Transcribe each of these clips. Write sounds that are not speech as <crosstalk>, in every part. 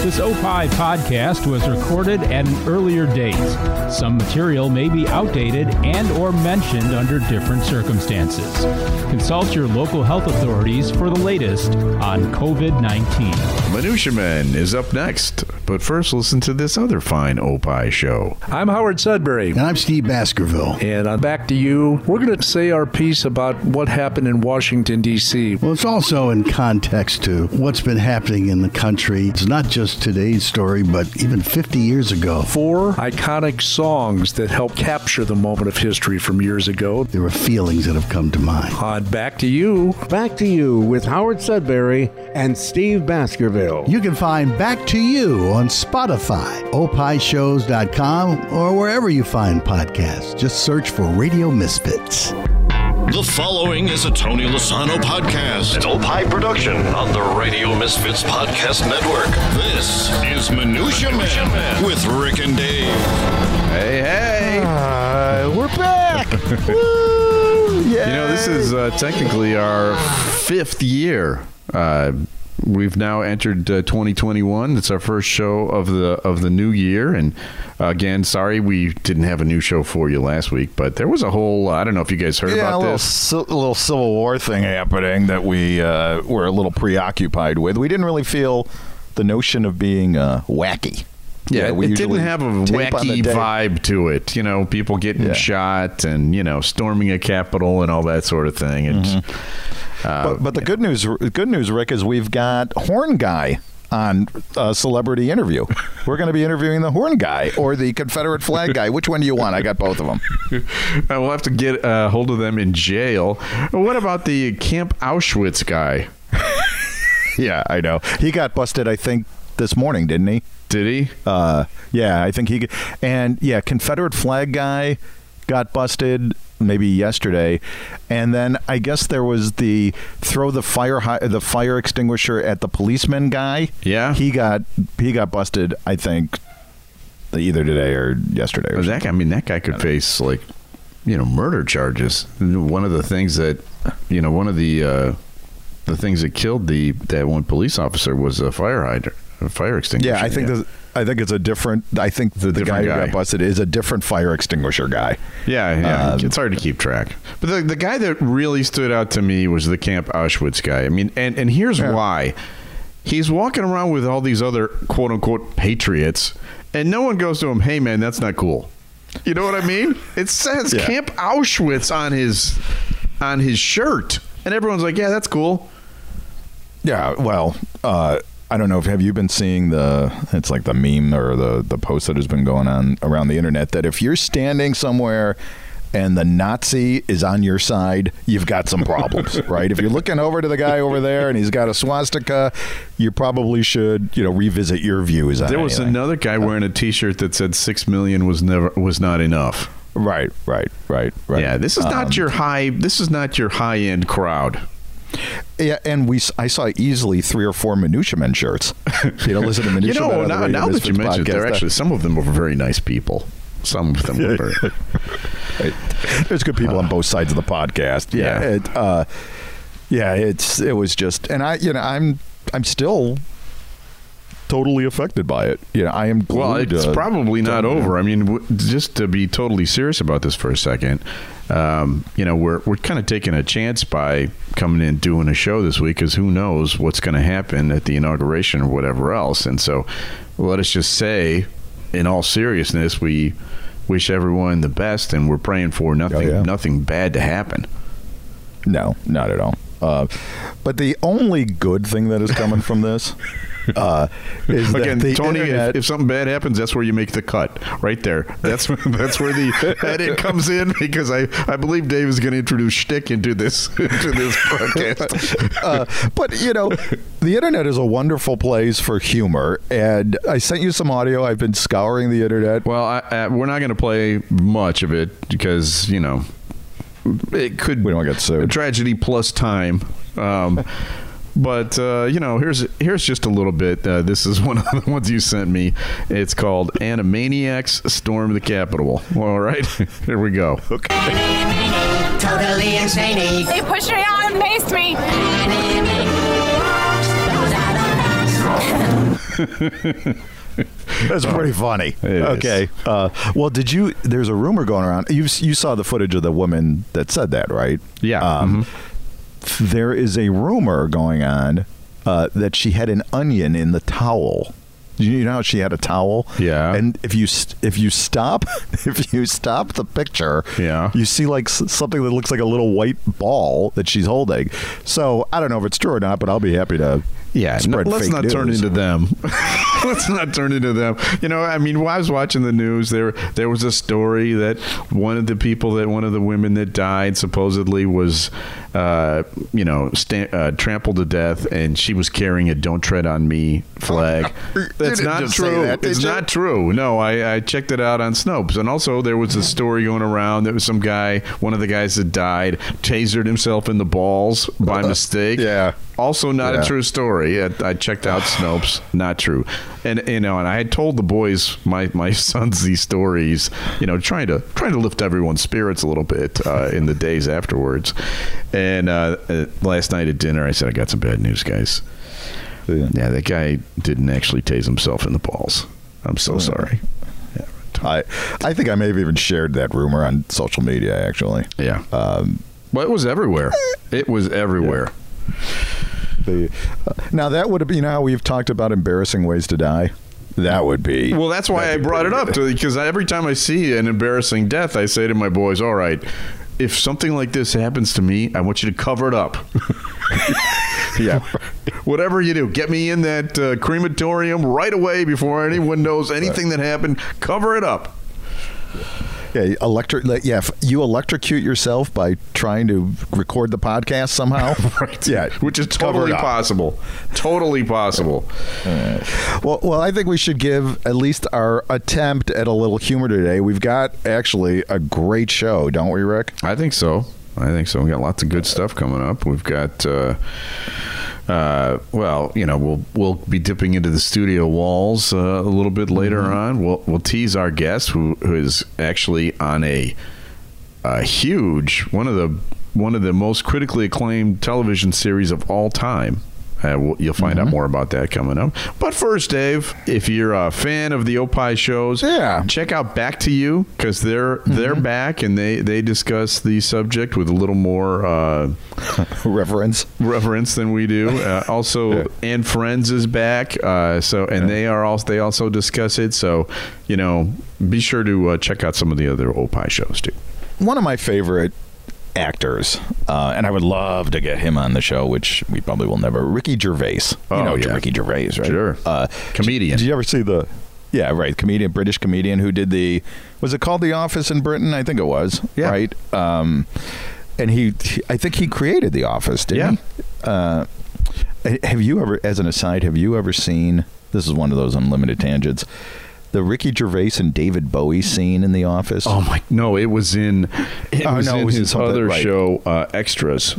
This OPI podcast was recorded at an earlier date. Some material may be outdated and or mentioned under different circumstances. Consult your local health authorities for the latest on COVID-19. Minutia Men is up next, but first listen to this other fine OPI show. I'm Howard Sudbury. And I'm Steve Baskerville. And on Back to You, we're going to say our piece about what happened in Washington, D.C. Well, it's also in context to what's been happening in the country. It's not just today's story, but even 50 years ago. Four iconic songs that help capture the moment of history from years ago. There are feelings that have come to mind. On Back to You. Back to You with Howard Sudbury and Steve Baskerville. You can find Back to You on Spotify, opishows.com, or wherever you find podcasts. Just search for Radio Misfits. The following is a Tony Lasano podcast, an Opie production on the Radio Misfits Podcast Network. This is Minutia Man with Rick and Dave. Hey, hey! Uh, we're back. <laughs> Woo! You know, this is uh, technically our fifth year. Uh, we've now entered uh, 2021. It's our first show of the of the new year, and uh, again, sorry we didn't have a new show for you last week, but there was a whole. I don't know if you guys heard yeah, about a little, this. ci- little Civil War thing happening that we uh, were a little preoccupied with. We didn't really feel the notion of being uh, wacky. Yeah, we it didn't have a tape on the wacky vibe to it. You know, people getting Yeah. shot and you know storming a capitol and all that sort of thing. It's, uh, Mm-hmm. But, but the good news, good news, Rick, is we've got Horn Guy on a celebrity interview. We're going to be interviewing the Horn Guy or the Confederate Flag Guy. Which one do you want? I got both of them. I <laughs> will have to get a hold of them in jail. What about the Camp Auschwitz guy? <laughs> Yeah, I know. He got busted, I think, this morning, didn't he? Did he? Uh, yeah, I think he and yeah, Confederate flag guy got busted maybe yesterday, and then I guess there was the throw the fire hi- the fire extinguisher at the policeman guy. Yeah. he got he got busted. I think either today or yesterday. Or that guy, I mean, that guy could face like, you know, murder charges. One of the things that, you know, one of the uh, the things that killed the that one police officer was a fire hydrant, fire extinguisher. yeah, I think the, I think it's a different. I think the, the guy, different who got busted is a different fire extinguisher guy. Yeah, yeah. Um, it's hard to keep track. But the the guy that really stood out to me was the Camp Auschwitz guy. I mean, and and here's Yeah. why. He's walking around with all these other quote unquote patriots, and no one goes to him, "Hey, man, that's not cool." You know what I mean? It says Yeah. Camp Auschwitz on his on his shirt, and everyone's like, "Yeah, that's cool." Yeah, well, uh, I don't know if have you been seeing the it's like the meme or the the post that has been going on around the internet that if you're standing somewhere and the Nazi is on your side, you've got some problems, <laughs> right? If you're looking over to the guy over there and he's got a swastika, you probably should, you know, revisit your views on that. There was anything. another guy wearing a T-shirt that said six million was never was not enough. Right, right, right, right. Yeah, this is not Um, your high. This is not your high end crowd. Yeah, and we I saw easily three or four Minutia Men shirts. <laughs> You know, listen to Minutia You know, now, now that you mentioned, it, actually some of them were very nice people. Some of them were. <laughs> Right. There's good people on both sides of the podcast. Yeah. it, uh, yeah. It's it was just, and I, you know, I'm I'm still totally affected by it. You know, I am. Well, it's to- probably not over. I mean, w- just to be totally serious about this for a second, um, you know, we're we're kind of taking a chance by coming in doing a show this week because who knows what's going to happen at the inauguration or whatever else. And so, let us just say, in all seriousness, we wish everyone the best, and we're praying for nothing yeah. nothing bad to happen. No, not at all. Uh, but the only good thing that is coming from this <laughs> <laughs> uh, Again, Tony, internet, if, if something bad happens, that's where you make the cut, right there. That's <laughs> that's where the edit comes in <laughs> because I, I believe Dave is going to introduce shtick into this into this broadcast. uh, but you know, the internet is a wonderful place for humor, and I sent you some audio. I've been scouring the internet. Well, I, I, we're not going to play much of it because you know it could We don't get sued. tragedy plus time. Um, but uh, you know, here's here's just a little bit. Uh, this is <laughs> one of the ones you sent me. It's called "Animaniacs Storm the Capitol." All right, <laughs> here we go. Totally insane. They pushed me out and maced me. <laughs> That's pretty funny. It okay. Uh, well, did you? There's a rumor going around. You you saw the footage of the woman that said that, right? Yeah. Um, There is a rumor going on uh, that she had an onion in the towel. You know how she had a towel. Yeah. And if you if you stop <laughs> if you stop the picture, Yeah. you see like something that looks like a little white ball that she's holding. So I don't know if it's true or not, but I'll be happy to. Yeah, no, let's not turn into them. <laughs> let's not turn into them. You know, I mean, while I was watching the news, there there was a story that one of the people that one of the women that died supposedly was, uh, you know, sta- uh, trampled to death, and she was carrying a "Don't Tread on Me" flag. <laughs> That's not true. that, it's you? not true. No, I, I checked it out on Snopes, and also there was a story going around that was some guy, one of the guys that died, tasered himself in the balls by <laughs> mistake. yeah. Also, not Yeah. a true story. I, I checked out <sighs> Snopes. Not true. And you know, and I had told the boys, my my sons, <laughs> these stories. You know, trying to trying to lift everyone's spirits a little bit uh, in the days afterwards. And uh, uh, last night at dinner, I said, I got some bad news, guys. Yeah. Yeah, that guy didn't actually tase himself in the balls. I'm so sorry. I I think I may have even shared that rumor on social media. Actually, Yeah. um, Well, it was everywhere. It was everywhere. the, uh, now that would have you know how we've talked about embarrassing ways to die. That would be Well, that's why I brought it up because every time I see an embarrassing death, I say to my boys, "All right, if something like this happens to me, I want you to cover it up. <laughs> yeah. Whatever you do, get me in that uh, crematorium right away before anyone knows anything that happened. Cover it up." Yeah, electric. Yeah, if you electrocute yourself by trying to record the podcast somehow. <laughs> Right. Yeah, Which is totally possible. Totally possible. Well, well, I think we should give at least our attempt at a little humor today. We've got actually a great show, don't we, Rick? I think so. I think so. We got lots of good stuff coming up. We've got, uh, uh, well, you know, we'll we'll be dipping into the studio walls uh, a little bit later on. We'll we'll tease our guest, who, who is actually on a, a huge one of the one of the most critically acclaimed television series of all time. Uh, we'll- you'll find out more about that coming up. But first, Dave, if you're a fan of the Opie shows, Yeah. check out Back to You because they're they're back and they they discuss the subject with a little more uh, <laughs> Reference. reverence than we do. <laughs> Uh, also, and Friends is back, uh, so and they are also they also discuss it. So you know, be sure to uh, check out some of the other Opie shows too. One of my favorite actors, uh, and I would love to get him on the show, which we probably will never. Ricky Gervais. Oh, you know yeah. Ricky Gervais, right? Sure. Uh, Comedian. Did you ever see the? Yeah, right. Comedian, British comedian who did the. Was it called The Office in Britain? I think it was. Yeah. Right. Um, and he, he- I think he created The Office, didn't he? Uh, have you ever, as an aside, have you ever seen? This is one of those unlimited tangents. The Ricky Gervais and David Bowie scene in The Office. Oh my! No, it was in it Oh, was no, it was in his something- other right. show, uh, Extras.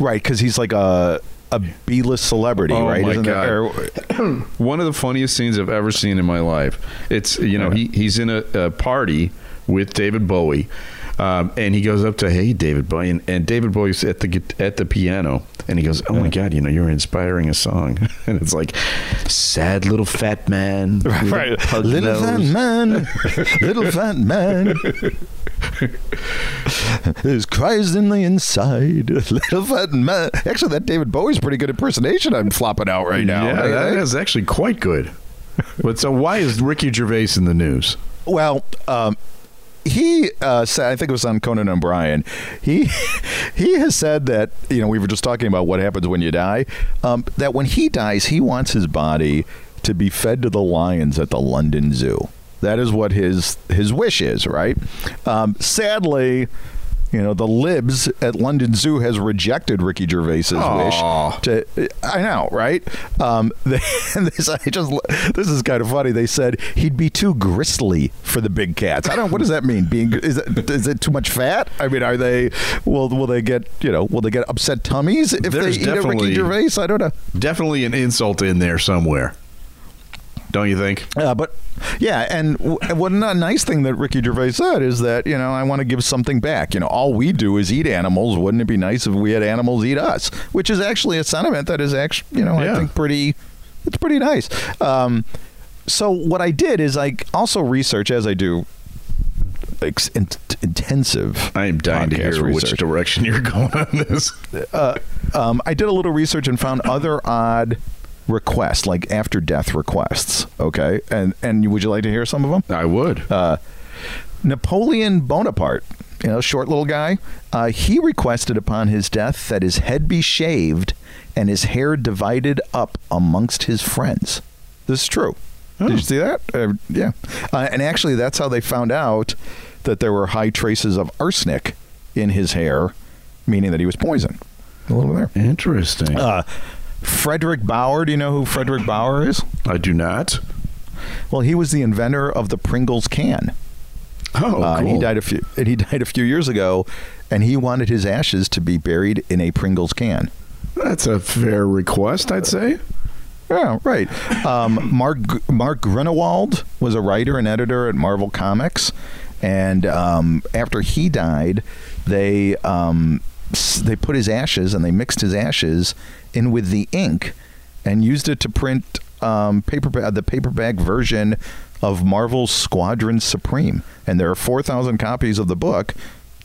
Right, because he's like a a B-list celebrity, Oh, right? my Isn't God. There, <clears throat> One of the funniest scenes I've ever seen in my life. It's you know he he's in a, a party with David Bowie, um, and he goes up to hey David Bowie, and, and David Bowie's at the at the piano, and he goes, oh my God, you know you're inspiring a song, <laughs> and it's like sad little fat man, <laughs> a right. Little fat man, little fat man <laughs> is cries in the inside. Little fat man. Actually, that David Bowie's pretty good impersonation. I'm flopping out right now. Yeah, Hey, that is actually quite good. But so why is Ricky Gervais in the news? Well, um, he uh, said, I think it was on Conan O'Brien. He <laughs> he has said that you know we were just talking about what happens when you die. Um, that when he dies, he wants his body to be fed to the lions at the London Zoo. That is what his his wish is, right? Um, sadly. You know the libs at London Zoo has rejected Ricky Gervais's Aw. wish to. I know, right? Um, <laughs> they, and this, I just this is kind of funny. They said he'd be too gristly for the big cats. I don't. What does that mean? Being is it, is it too much fat? I mean, are they? Will will they get you know? Will they get upset tummies if There's they eat a Ricky Gervais? I don't know. Definitely an insult in there somewhere. Don't you think? Uh, but yeah, and w- what a nice thing that Ricky Gervais said is that you know I want to give something back. You know, all we do is eat animals. Wouldn't it be nice if we had animals eat us? Which is actually a sentiment that is actually you know Yeah. I think pretty it's pretty nice. Um, so what I did is I also research as I do ex- in- intensive. I am dying to hear which direction you're <laughs> going on this. um, I did a little research and found other odd requests, like after death requests. Okay, and and would you like to hear some of them? I would. Uh, Napoleon Bonaparte, you know, short little guy, uh, he requested upon his death that his head be shaved and his hair divided up amongst his friends. This is true. Did you see that? Uh, yeah. Uh, and actually, that's how they found out that there were high traces of arsenic in his hair, meaning that he was poisoned. A little bit there. Interesting. Uh, Fredric Baur. Do you know who Fredric Baur is? I do not. Well, he was the inventor of the Pringles can. Oh, Uh, cool. he died a few. And he <laughs> died a few years ago, and he wanted his ashes to be buried in a Pringles can. That's a fair request, I'd say. Yeah, right. Um, Mark Mark Gruenwald was a writer and editor at Marvel Comics, and um, after he died, they um, they put his ashes and they mixed his ashes in with the ink and used it to print um, paper the paperback version of Marvel's Squadron Supreme. And there are four thousand copies of the book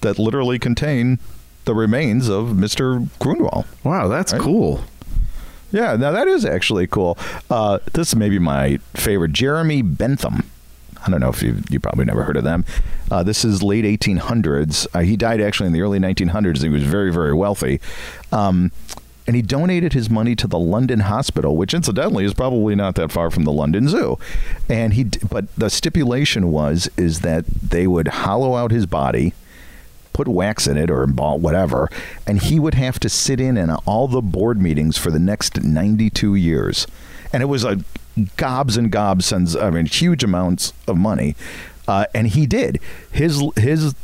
that literally contain the remains of Mister Gruenwald. Wow, that's Right. cool. Yeah, now that is actually cool. Uh, this may be my favorite. Jeremy Bentham. I don't know if you you probably never heard of them. Uh, this is late 1800s. Uh, he died actually in the early 1900s. He was very very wealthy, um, and he donated his money to the London Hospital, which incidentally is probably not that far from the London Zoo. And he, but the stipulation was is that they would hollow out his body put wax in it or whatever, and he would have to sit in on all the board meetings for the next 92 years. And it was a gobs and gobs, sends I mean, huge amounts of money, uh, and he did. His his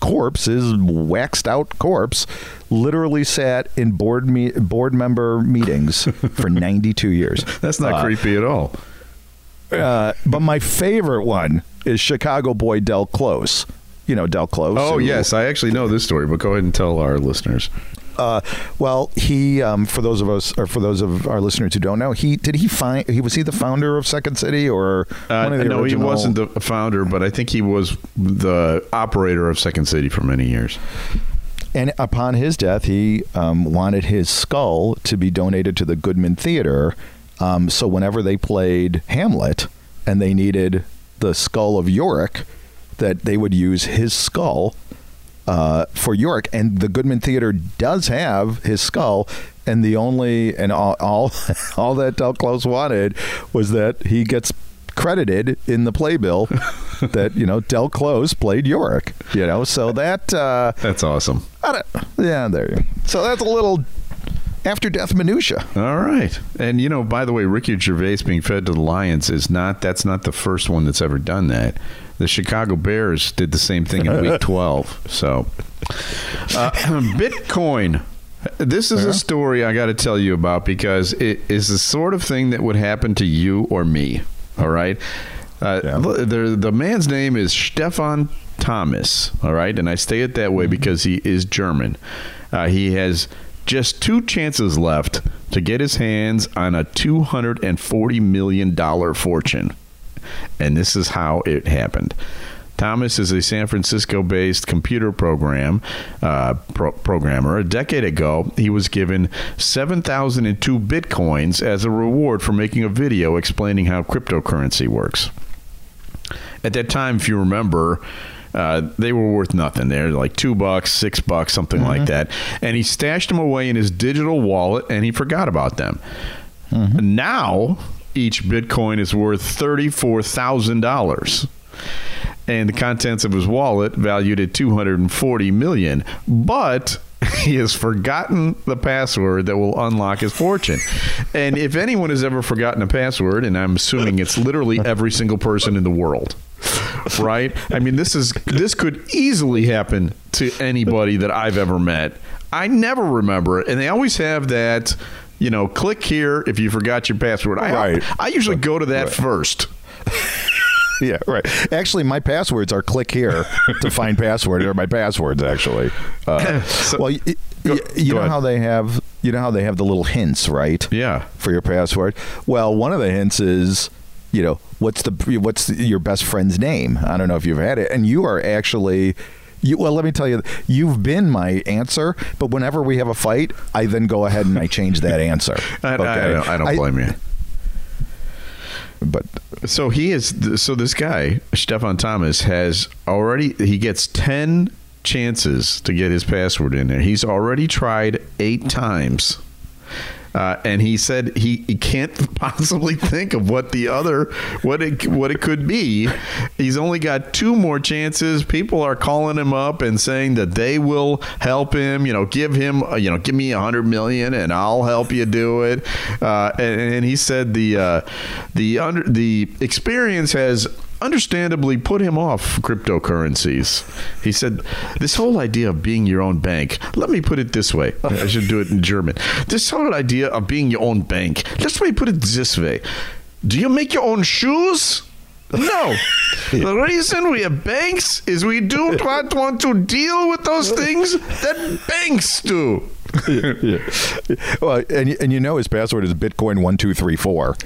corpse, his waxed out corpse, literally sat in board me- board member meetings for <laughs> 92 years. That's not Uh, creepy at all. uh, but my favorite one is Chicago boy Del Close. You know Del Close. Oh, who- yes. I actually know this story, but go ahead and tell our listeners. Uh, well, he um, for those of us or for those of our listeners who don't know, he did he find he was he the founder of Second City or Uh, one of the no, original? he wasn't the founder, but I think he was the operator of Second City for many years. And upon his death, he um, wanted his skull to be donated to the Goodman Theater. Um, so whenever they played Hamlet and they needed the skull of Yorick, that they would use his skull uh, for York, And the Goodman Theater does have his skull. And the only and all all, <laughs> all that Del Close wanted was that he gets credited in the playbill <laughs> that you know Del Close played Yorick. You know, so that. Uh, That's awesome. Yeah, there you go. So that's a little after death minutia. All right. And, you know, by the way, Ricky Gervais being fed to the Lions is not, that's not the first one that's ever done that. The Chicago Bears did the same thing in week <laughs> 12. So, uh, <clears throat> Bitcoin. This is a story I got to tell you about because it is the sort of thing that would happen to you or me. All right. Uh, Yeah. the, the man's name is Stefan Thomas. All right. And I say it that way because he is German. Uh, he has just two chances left to get his hands on a $240 million fortune. And this is how it happened. Thomas is a San Francisco based computer program uh, pro- programmer. A decade ago, he was given 7,002 bitcoins as a reward for making a video explaining how cryptocurrency works. At that time, if you remember, uh, they were worth nothing. They're like two bucks, six bucks, something like that. And he stashed them away in his digital wallet and he forgot about them. Now, each Bitcoin is worth $34,000 and the contents of his wallet valued at 240 million. But <laughs> he has forgotten the password that will unlock his fortune. And if anyone has ever forgotten a password and i'm assuming it's literally every single person in the world right? I mean this is this could easily happen to anybody that i've ever met. I never remember it. And they always have that you know click here if you forgot your password i, Right. I usually go to that first <laughs> Yeah, right. Actually, my passwords are click here to find password. They're my passwords, actually. Uh, <laughs> well, y- y- Go- you know ahead. how they have you know how they have the little hints, right? Yeah. For your password. Well, one of the hints is, you know, what's the what's your best friend's name? I don't know if you've had it, and you are actually. You, well, let me tell you, you've been my answer, but whenever we have a fight, I then go ahead and I change that answer. <laughs> I, I don't, I don't blame you. But So he is. So this guy, Stefan Thomas, has already. He gets ten chances to get his password in there. He's already tried eight times. Uh, and he said he, he can't <laughs> possibly think of what the other what it what it could be. He's only got two more chances. People are calling him up and saying that they will help him. You know, give him uh, you know give me a hundred million and I'll help you do it. Uh, and, and he said the uh, the under the experience has understandably put him off cryptocurrencies. He said, This whole idea of being your own bank, let me put it this way. I should do it in German. This whole idea of being your own bank, let me put it this way. Do you make your own shoes? No. the reason we have banks is we do not want to deal with those things that banks do. yeah. Well, and and you know his password is Bitcoin one two three four.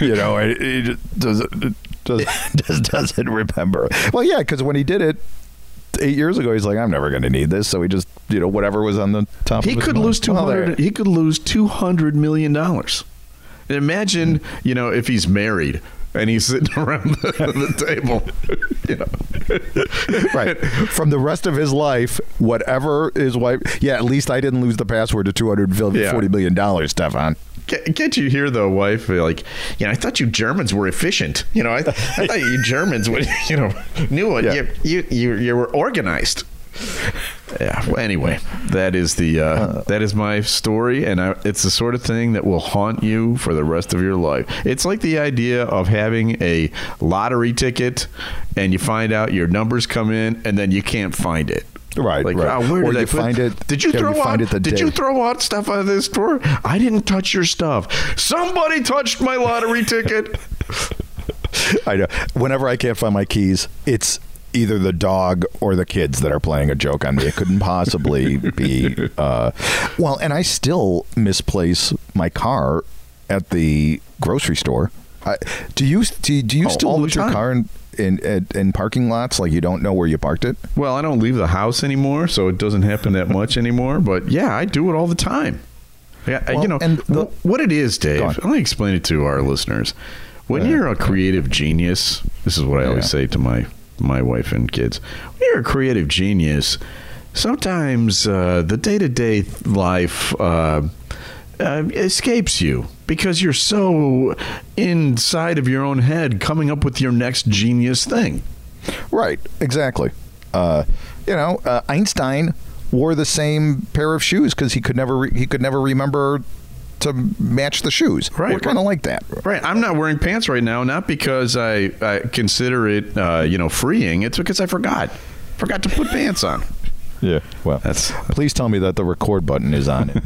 You know, it, it does it <laughs> does, does doesn't remember. Well, yeah, because when he did it eight years ago, he's like, I'm never going to need this. So he just, you know, whatever was on the top. He of could lose two Well, he could lose two hundred million dollars. Imagine, hmm. you know, if he's married and he's sitting <laughs> around the, the table. <laughs> You know, right from the rest of his life, whatever his wife. Yeah, at least I didn't lose the password to two hundred forty million dollars, Stefan. Can't you hear the wife uh, like, you know, I thought you Germans were efficient. You know, I, I thought you <laughs> Germans would, <laughs> you know, knew what Yeah. you, you you you were organized. Yeah. Well, anyway, that is the uh, that is my story, and I, it's the sort of thing that will haunt you for the rest of your life. It's like the idea of having a lottery ticket, and you find out your numbers come in, and then you can't find it. Right, Like, right. oh, where Or did I put- find it- Did you yeah, throw you out? did day- you throw out stuff out of this drawer? I didn't touch your stuff. Somebody touched my lottery ticket. <laughs> I know. Whenever I can't find my keys, it's either the dog or the kids that are playing a joke on me. It couldn't possibly <laughs> be. Uh, well, and I still misplace my car at the grocery store. I, do you do, do you Oh, still lose your car in, in, in in parking lots like you don't know where you parked it? Well, I don't leave the house anymore, so it doesn't happen that much <laughs> anymore. But yeah, I do it all the time. Yeah, Well, you know, and the- what it is, Dave. Let me explain it to our listeners. When Yeah. you're a creative genius, this is what I always Yeah. say to my my wife and kids. When you're a creative genius, sometimes uh, the day to day life. Uh, uh, escapes you because you're so inside of your own head coming up with your next genius thing. Right, exactly. Uh, you know, uh, Einstein wore the same pair of shoes because he could never re- he could never remember to match the shoes. Right, We're kind of like that. Right. I'm not wearing pants right now, not because I, I consider it, uh, you know, freeing. It's because I forgot. Forgot to put pants on. Yeah. Well, That's- Please tell me that the record button is on it.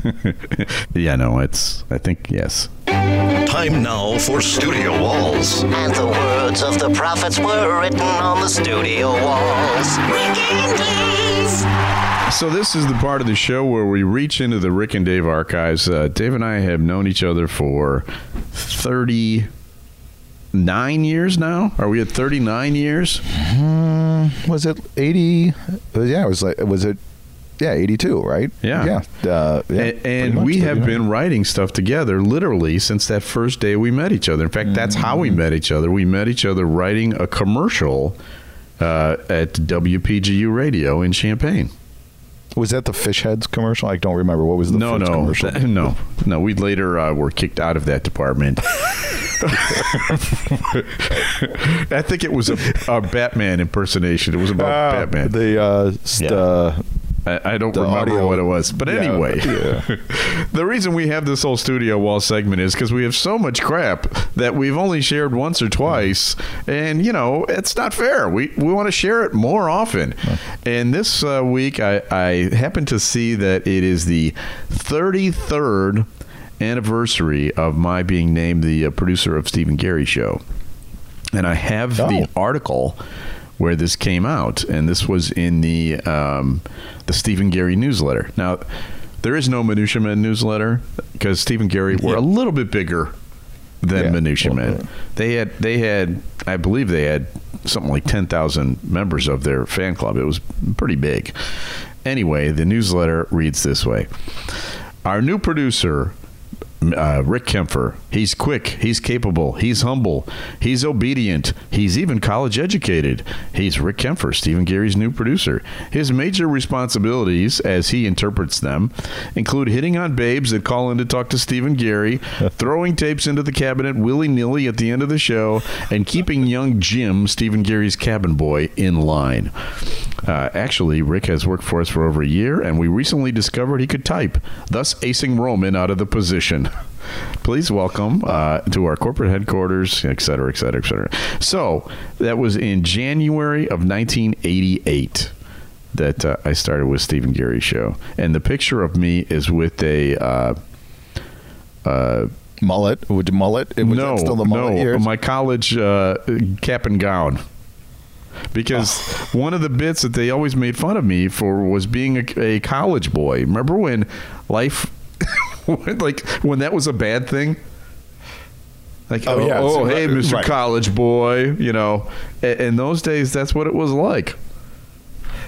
<laughs> yeah, no, it's, I think, yes. Time now for Studio Walls. And the words of the prophets were written on the studio walls. So this is the part of the show where we reach into the Rick and Dave archives. Uh, Dave and I have known each other for 39 years now. Are we at 39 years? Was it eighty? uh, Yeah, it was like was it? Yeah, eighty-two, right? Yeah. yeah. Uh, yeah A- pretty and we have 39. been writing stuff together literally since that first day we met each other. In fact, that's how we met each other. We met each other writing a commercial uh, at WPGU Radio in Champaign. Was that the fish heads commercial? I don't remember. What was the no, no, commercial? th- <laughs> no, no. We later uh, were kicked out of that department. <laughs> I think it was a, a Batman impersonation. It was about Ah, Batman. The uh, st- Yeah. I, I don't the remember audio- what it was, but Yeah, anyway, <laughs> yeah. <laughs> the reason we have this whole studio wall segment is because we have so much crap that we've only shared once or twice, and you know it's not fair. We we want to share it more often. And this uh, week, I I happen to see that it is the thirty third anniversary of my being named the uh, producer of Steve and Garry Show, and I have the Oh. article where this came out, and this was in the um, the Steve and Garry newsletter. Now, there is no Minutia Men newsletter because Steve and Garry were a little bit bigger than Yeah. Minutia Well, Men. They had they had I believe they had something like ten thousand members of their fan club. It was pretty big. Anyway, the newsletter reads this way: Our new producer. Uh, Rick Kaempfer. He's quick. He's capable. He's humble. He's obedient. He's even college educated. He's Rick Kaempfer, Stephen Gary's new producer. His major responsibilities, as he interprets them, include hitting on babes that call in to talk to Steve and Garry, <laughs> throwing tapes into the cabinet willy nilly at the end of the show, and keeping young Jim, Steve and Garry's cabin boy, in line. Uh, actually, Rick has worked for us for over a year, and we recently discovered he could type, thus acing Roman out of the position. <laughs> Please welcome uh, to our corporate headquarters, et cetera, et cetera, et cetera. So that was in January of 1988 that uh, I started with Steve and Garry's show, and the picture of me is with a. Uh, uh, Mullet? Would mullet? Was no, still the mullet no, years? my college uh, cap and gown. Because Oh. one of the bits that they always made fun of me for was being a, a college boy. Remember when life, <laughs> like when that was a bad thing? Like, Oh, oh, yeah, oh, hey, right, Mr. right. College boy, you know. In those days, that's what it was like.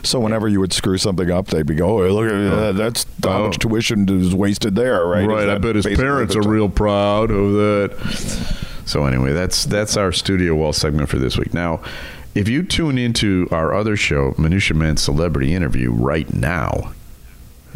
So whenever you would screw something up, they'd be go, oh, look at that. Uh, that's how Oh. much tuition is wasted there, right? Right. I bet his parents are real proud of that. So anyway, that's that's our studio wall segment for this week. Now, if you tune into our other show, Minutia Man Celebrity Interview, right now,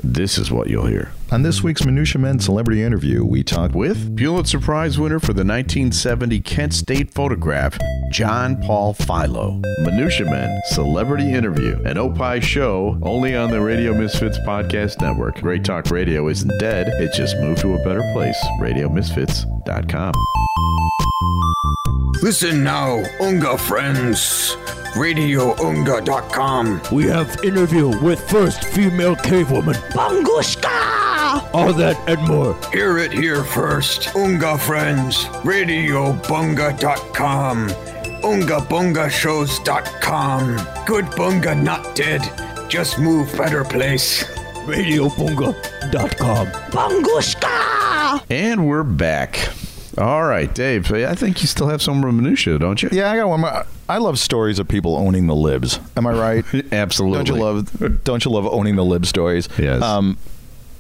this is what you'll hear. On this week's Minutia Men Celebrity Interview, we talked With Pulitzer Prize winner for the 1970 Kent State photograph, John Paul Filo. Minutia Men Celebrity Interview, an Opie show only on the Radio Misfits Podcast Network. Great Talk Radio isn't dead, it just moved to a better place. RadioMisfits.com. Listen now, Unga friends. RadioUnga.com. We have interview with first female cave woman. Bungushka! All that and more. Hear it here first. Unga friends. RadioBunga.com. UngaBungaShows.com. Good Bunga not dead. Just move better place. RadioBunga.com. Bungushka! And we're back. All right, Dave. I think you still have some minutia, don't you? Yeah, I got one more. I love stories of people owning the libs. Am I right? <laughs> Absolutely. Don't you love? Don't you love owning the lib stories? Yes. Um,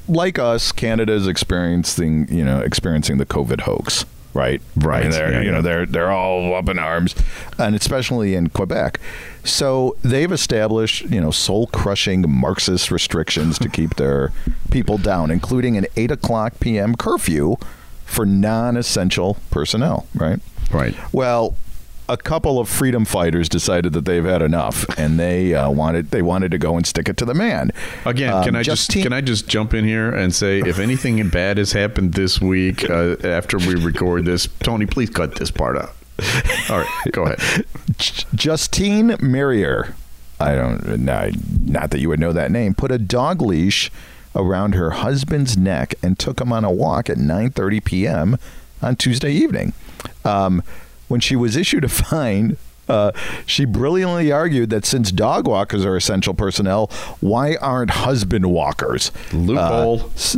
like us, Canada's experiencing you know experiencing the COVID hoax. Right. Right. I mean, they're Yeah, you yeah. know they're they're all up in arms, and especially in Quebec. So they've established you know soul crushing Marxist restrictions to keep their people down, including an eight o'clock p.m. curfew for non-essential personnel. Right. Right. Well, a couple of freedom fighters decided that they've had enough, and they uh, wanted they wanted to go and stick it to the man. Again, Um, can I just can I just jump in here and say if anything <laughs> bad has happened this week uh, after we record this, Tony, please cut this part out. All right, go ahead. <laughs> Justine Merrier, I don't not, not that you would know that name, put a dog leash around her husband's neck and took him on a walk at 9:30 p.m. on Tuesday evening. Um, when she was issued a fine, uh, she brilliantly argued that since dog walkers are essential personnel, why aren't husband walkers? Loophole. Uh, s-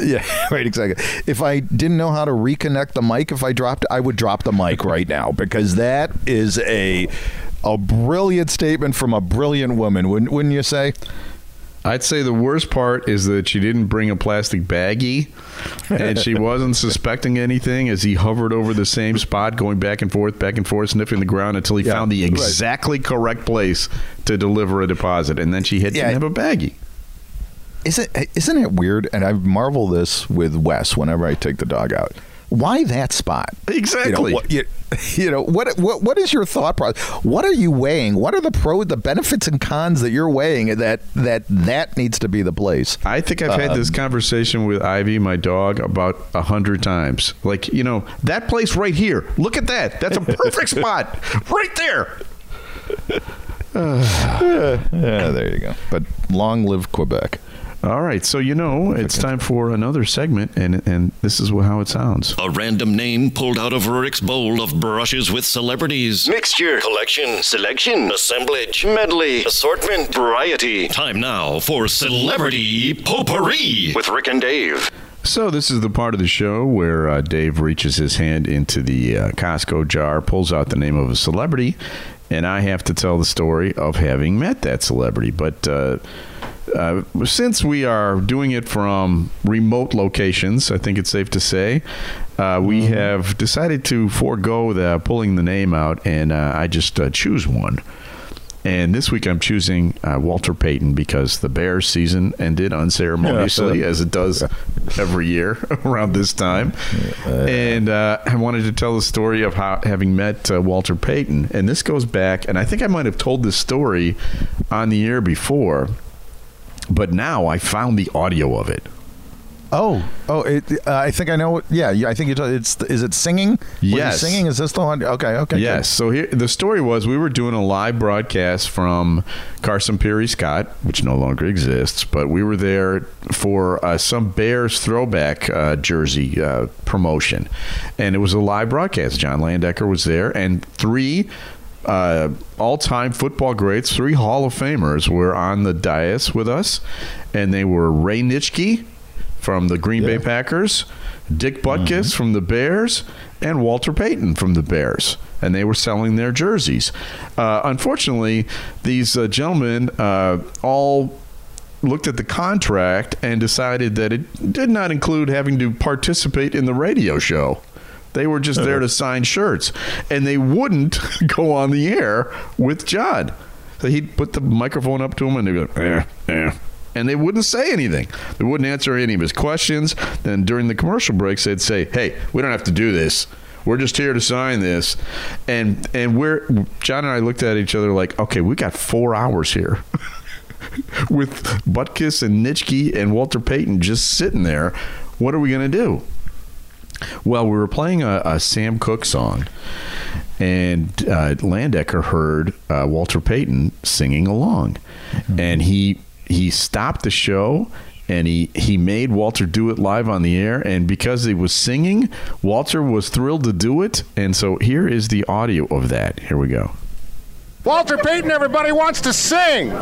yeah, <laughs> right, exactly. If I didn't know how to reconnect the mic, if I dropped, I would drop the mic right now because that is a a brilliant statement from a brilliant woman, wouldn't wouldn't you say? I'd say the worst part is that she didn't bring a plastic baggie, and she <laughs> wasn't suspecting anything as he hovered over the same spot, going back and forth, back and forth, sniffing the ground until he Yeah, found the right. exactly correct place to deliver a deposit, and then she had Yeah. to have a baggie. Isn't isn't it weird? And I marvel this with Wes whenever I take the dog out. Why that spot? Exactly. You know, what, you, you know what, what? What is your thought process? What are you weighing? What are the pro, the benefits and cons that you're weighing? That that that needs to be the place. I think I've had um, this conversation with Ivy, my dog, about a hundred times. Like, you know, that place right here. Look at that. That's a perfect <laughs> spot. Right there. <sighs> Yeah, there you go. But long live Quebec. All right, so you know it's time for another segment, and and this is how it sounds. A random name pulled out of Rick's bowl of brushes with celebrities. Mixture, collection, selection, assemblage, medley, assortment, variety. Time now for Celebrity Potpourri with Rick and Dave. So this is the part of the show where uh, Dave reaches his hand into the uh, Costco jar, pulls out the name of a celebrity, and I have to tell the story of having met that celebrity. But uh, uh, since we are doing it from remote locations, I think it's safe to say uh, we have decided to forego the pulling the name out, and uh, I just uh, choose one. And this week I'm choosing uh, Walter Payton because the Bears season ended unceremoniously, as it does every year <laughs> around this time. And uh, I wanted to tell the story of how having met uh, Walter Payton. And this goes back, and I think I might have told this story on the air before, but now I found the audio of it. Oh, oh! It, uh, I think I know. what- Yeah, I think you. It's is it singing? Yes. singing. Is this the one? Okay, okay. good. Yes. So here, the story was we were doing a live broadcast from Carson Pirie Scott, which no longer exists, but we were there for uh, some Bears throwback uh, jersey uh, promotion, and it was a live broadcast. John Landecker was there, and three. Uh, all-time football greats, three Hall of Famers were on the dais with us, and they were Ray Nitschke from the Green Bay Packers, Dick Butkus from the Bears, and Walter Payton from the Bears. And they were selling their jerseys. Uh, unfortunately, these uh, gentlemen uh, all looked at the contract and decided that it did not include having to participate in the radio show. They were just there to sign shirts, and they wouldn't <laughs> go on the air with John. So he'd put the microphone up to him, and they'd go, eh, eh. And they wouldn't say anything. They wouldn't answer any of his questions. Then during the commercial breaks, they'd say, "Hey, we don't have to do this. We're just here to sign this." And and we're John and I looked at each other like, "Okay, we got four hours here." <laughs> with Butkus and Nitschke and Walter Payton just sitting there. What are we going to do? Well, we were playing a, a Sam Cooke song, and uh, Landecker heard uh, Walter Payton singing along, and he he stopped the show. And he, he made Walter do it live on the air. And because he was singing, Walter was thrilled to do it. And so here is the audio of that. Here we go. Walter Payton, everybody wants to sing. If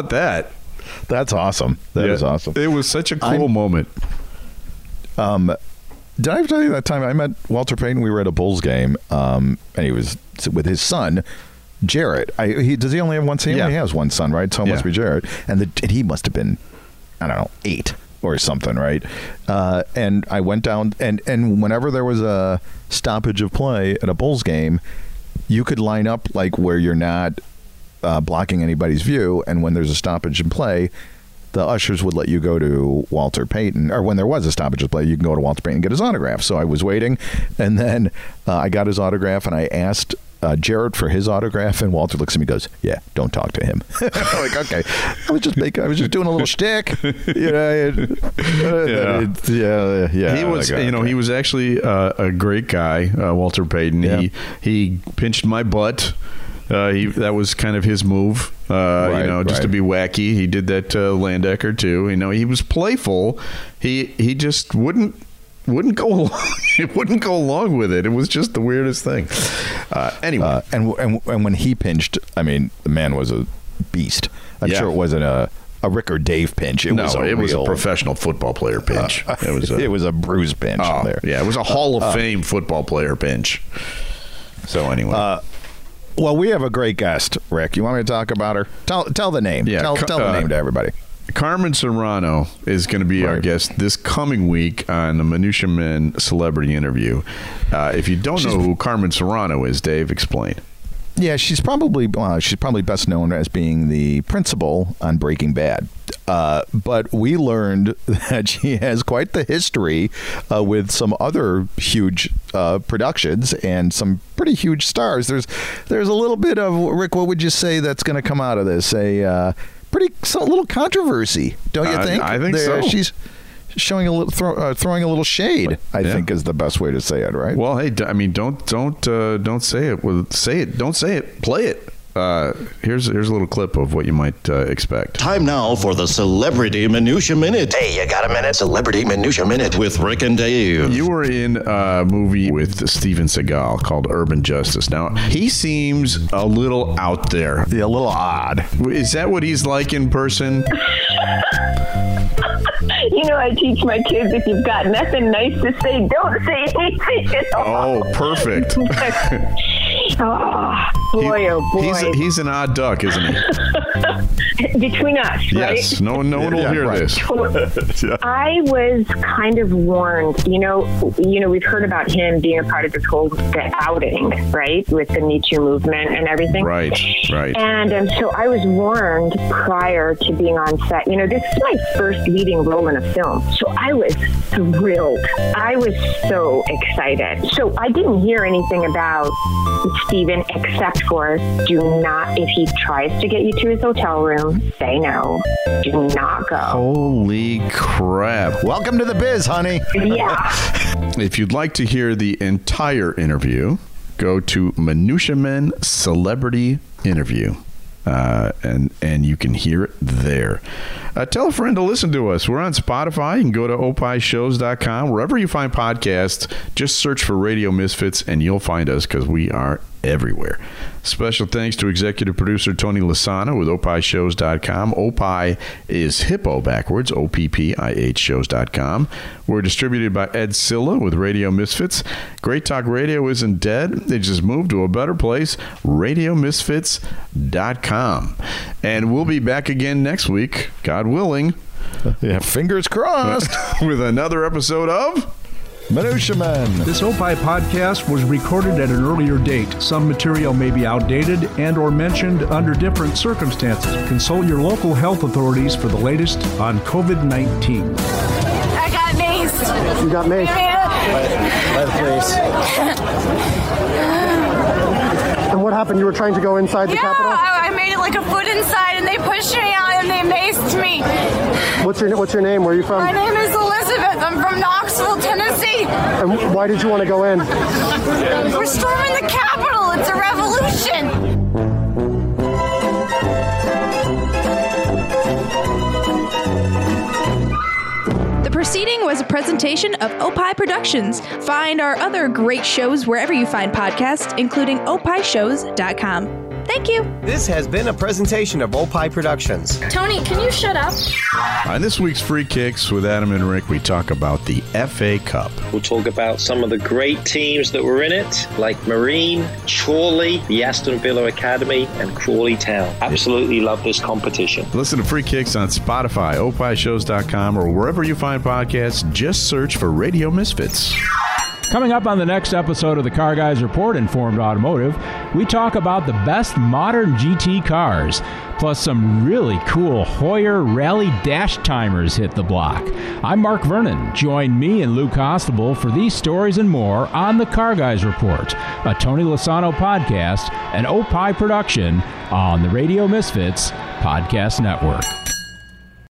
about that? That's awesome. That is Yeah. awesome. It was such a cool I'm- moment. Um, did I ever tell you that time I met Walter Payton? We were at a Bulls game, um, and he was with his son, Jarrett. I, he does he only have one son? He Yeah. only has one son, right? So it must be Jarrett, and, the, and he must have been, I don't know, eight or something, right? Uh, and I went down, and and whenever there was a stoppage of play at a Bulls game, you could line up like where you're not uh, blocking anybody's view, and when there's a stoppage in play, the ushers would let you go to Walter Payton, or when there was a stoppage of play, you can go to Walter Payton and get his autograph. So I was waiting, and then uh, I got his autograph, and I asked uh, Jarrett for his autograph, and Walter looks at me, and goes, "Yeah, don't talk to him." <laughs> I'm like, okay, I was just making, I was just doing a little shtick, you know. it- uh, Yeah. it- yeah, yeah. he was, you know, he was actually uh, a great guy, uh, Walter Payton. He he pinched my butt. Uh, he that was kind of his move, uh, Right, you know, just to be wacky. He did that to Landecker too. You know, he was playful. He he just wouldn't wouldn't go <laughs> along. it wouldn't go along with it. It was just the weirdest thing. Uh, anyway, Uh, and, and and when he pinched, I mean, the man was a beast. I'm Yeah. sure it wasn't a a Rick or Dave pinch. It no, was a it was a professional football player pinch. Uh, it was <laughs> a, it was a bruise pinch oh, there. yeah, it was a Hall of Uh, Fame football player pinch. So anyway, Uh, well, we have a great guest, Rick. You want me to talk about her? Tell tell the name. Yeah, tell, co- tell the uh, name to everybody. Carmen Serrano is going to be our guest this coming week on the Minutia Men celebrity interview. Uh, if you don't know who Carmen Serrano is, Dave, explain. Yeah, she's probably well, she's probably best known as being the principal on Breaking Bad. Uh, but we learned <laughs> that she has quite the history uh, with some other huge uh, productions and some pretty huge stars. There's there's a little bit of Rick. What would you say that's going to come out of this? A uh, pretty some little controversy, don't you think? I think There- so. She's showing a little throw, uh, throwing a little shade. I Yeah. think is the best way to say it. Right. Well, hey, i mean, don't don't uh, don't say it. Well, say it. Don't say it. Play it. Uh, here's here's a little clip of what you might uh, expect. Time now for the Celebrity Minutia Minute. Hey, you got a minute? Celebrity Minutia Minute with Rick and Dave. You were in a movie with Steven Seagal called Urban Justice. Now he seems a little out there. Yeah, a little odd. Is that what he's like in person? You know, I teach my kids if you've got nothing nice to say, don't say anything at all. Oh, perfect. <laughs> oh, boy, oh boy. He's he's an odd duck, isn't he? <laughs> Between us, right? Yes. No one no one will Yeah, hear right. this. <laughs> I was kind of warned, you know, you know, we've heard about him being a part of this whole the outing, right, with the Me Too movement and everything. Right. Right. And um, so I was warned prior to being on set. You know, this is my first leading role in a film. So I was thrilled. I was so excited. So I didn't hear anything about Steven except for do not, if he tries to get you to his hotel room, say no. Do not go. Holy crap. Welcome to the biz, honey. Yeah. <laughs> If you'd like to hear the entire interview, go to Minutia Men Celebrity Interview. Uh, and and you can hear it there. Uh, tell a friend to listen to us. We're on Spotify. You can go to opishows.com. Wherever you find podcasts, just search for Radio Misfits and you'll find us because we are everywhere. Special thanks to executive producer Tony Lasana with opishows.com. Opie is hippo backwards, O-P-P-I-H shows.com. We're distributed by Ed Silla with Radio Misfits. Great Talk Radio isn't dead. They just moved to a better place, radiomisfits.com. And we'll be back again next week, God willing, Yeah, fingers crossed. <laughs> with another episode of Minutia Men. This Opie podcast was recorded at an earlier date. Some material may be outdated and or mentioned under different circumstances. Consult your local health authorities for the latest on COVID-19. I got maced. You got me. By the police. And what happened? You were trying to go inside the yeah, Capitol? I, I made it like a foot inside, and they pushed me out, and they maced me. What's your What's your name? Where are you from? My name is Elizabeth. I'm from Knoxville, Tennessee. And why did you want to go in? We're storming the Capitol. It's a revolution. The proceeding was a presentation of Opie Productions. Find our other great shows wherever you find podcasts, including opishows.com. Thank you. This has been a presentation of Opie Productions. Tony, can you shut up? On this week's Free Kicks with Adam and Rick, we talk about the FA Cup. We'll talk about some of the great teams that were in it, like Marine, Chorley, the Aston Villa Academy, and Crawley Town. Absolutely love this competition. Listen to Free Kicks on Spotify, opishows.com, or wherever you find podcasts. Just search for Radio Misfits. Coming up on the next episode of the Car Guys Report Informed Automotive, we talk about the best modern GT cars, plus some really cool Heuer Rally Dash Timers hit the block. I'm Mark Vernon. Join me and Lou Constable for these stories and more on the Car Guys Report, a Tony Lasano podcast, an Opie production on the Radio Misfits Podcast Network.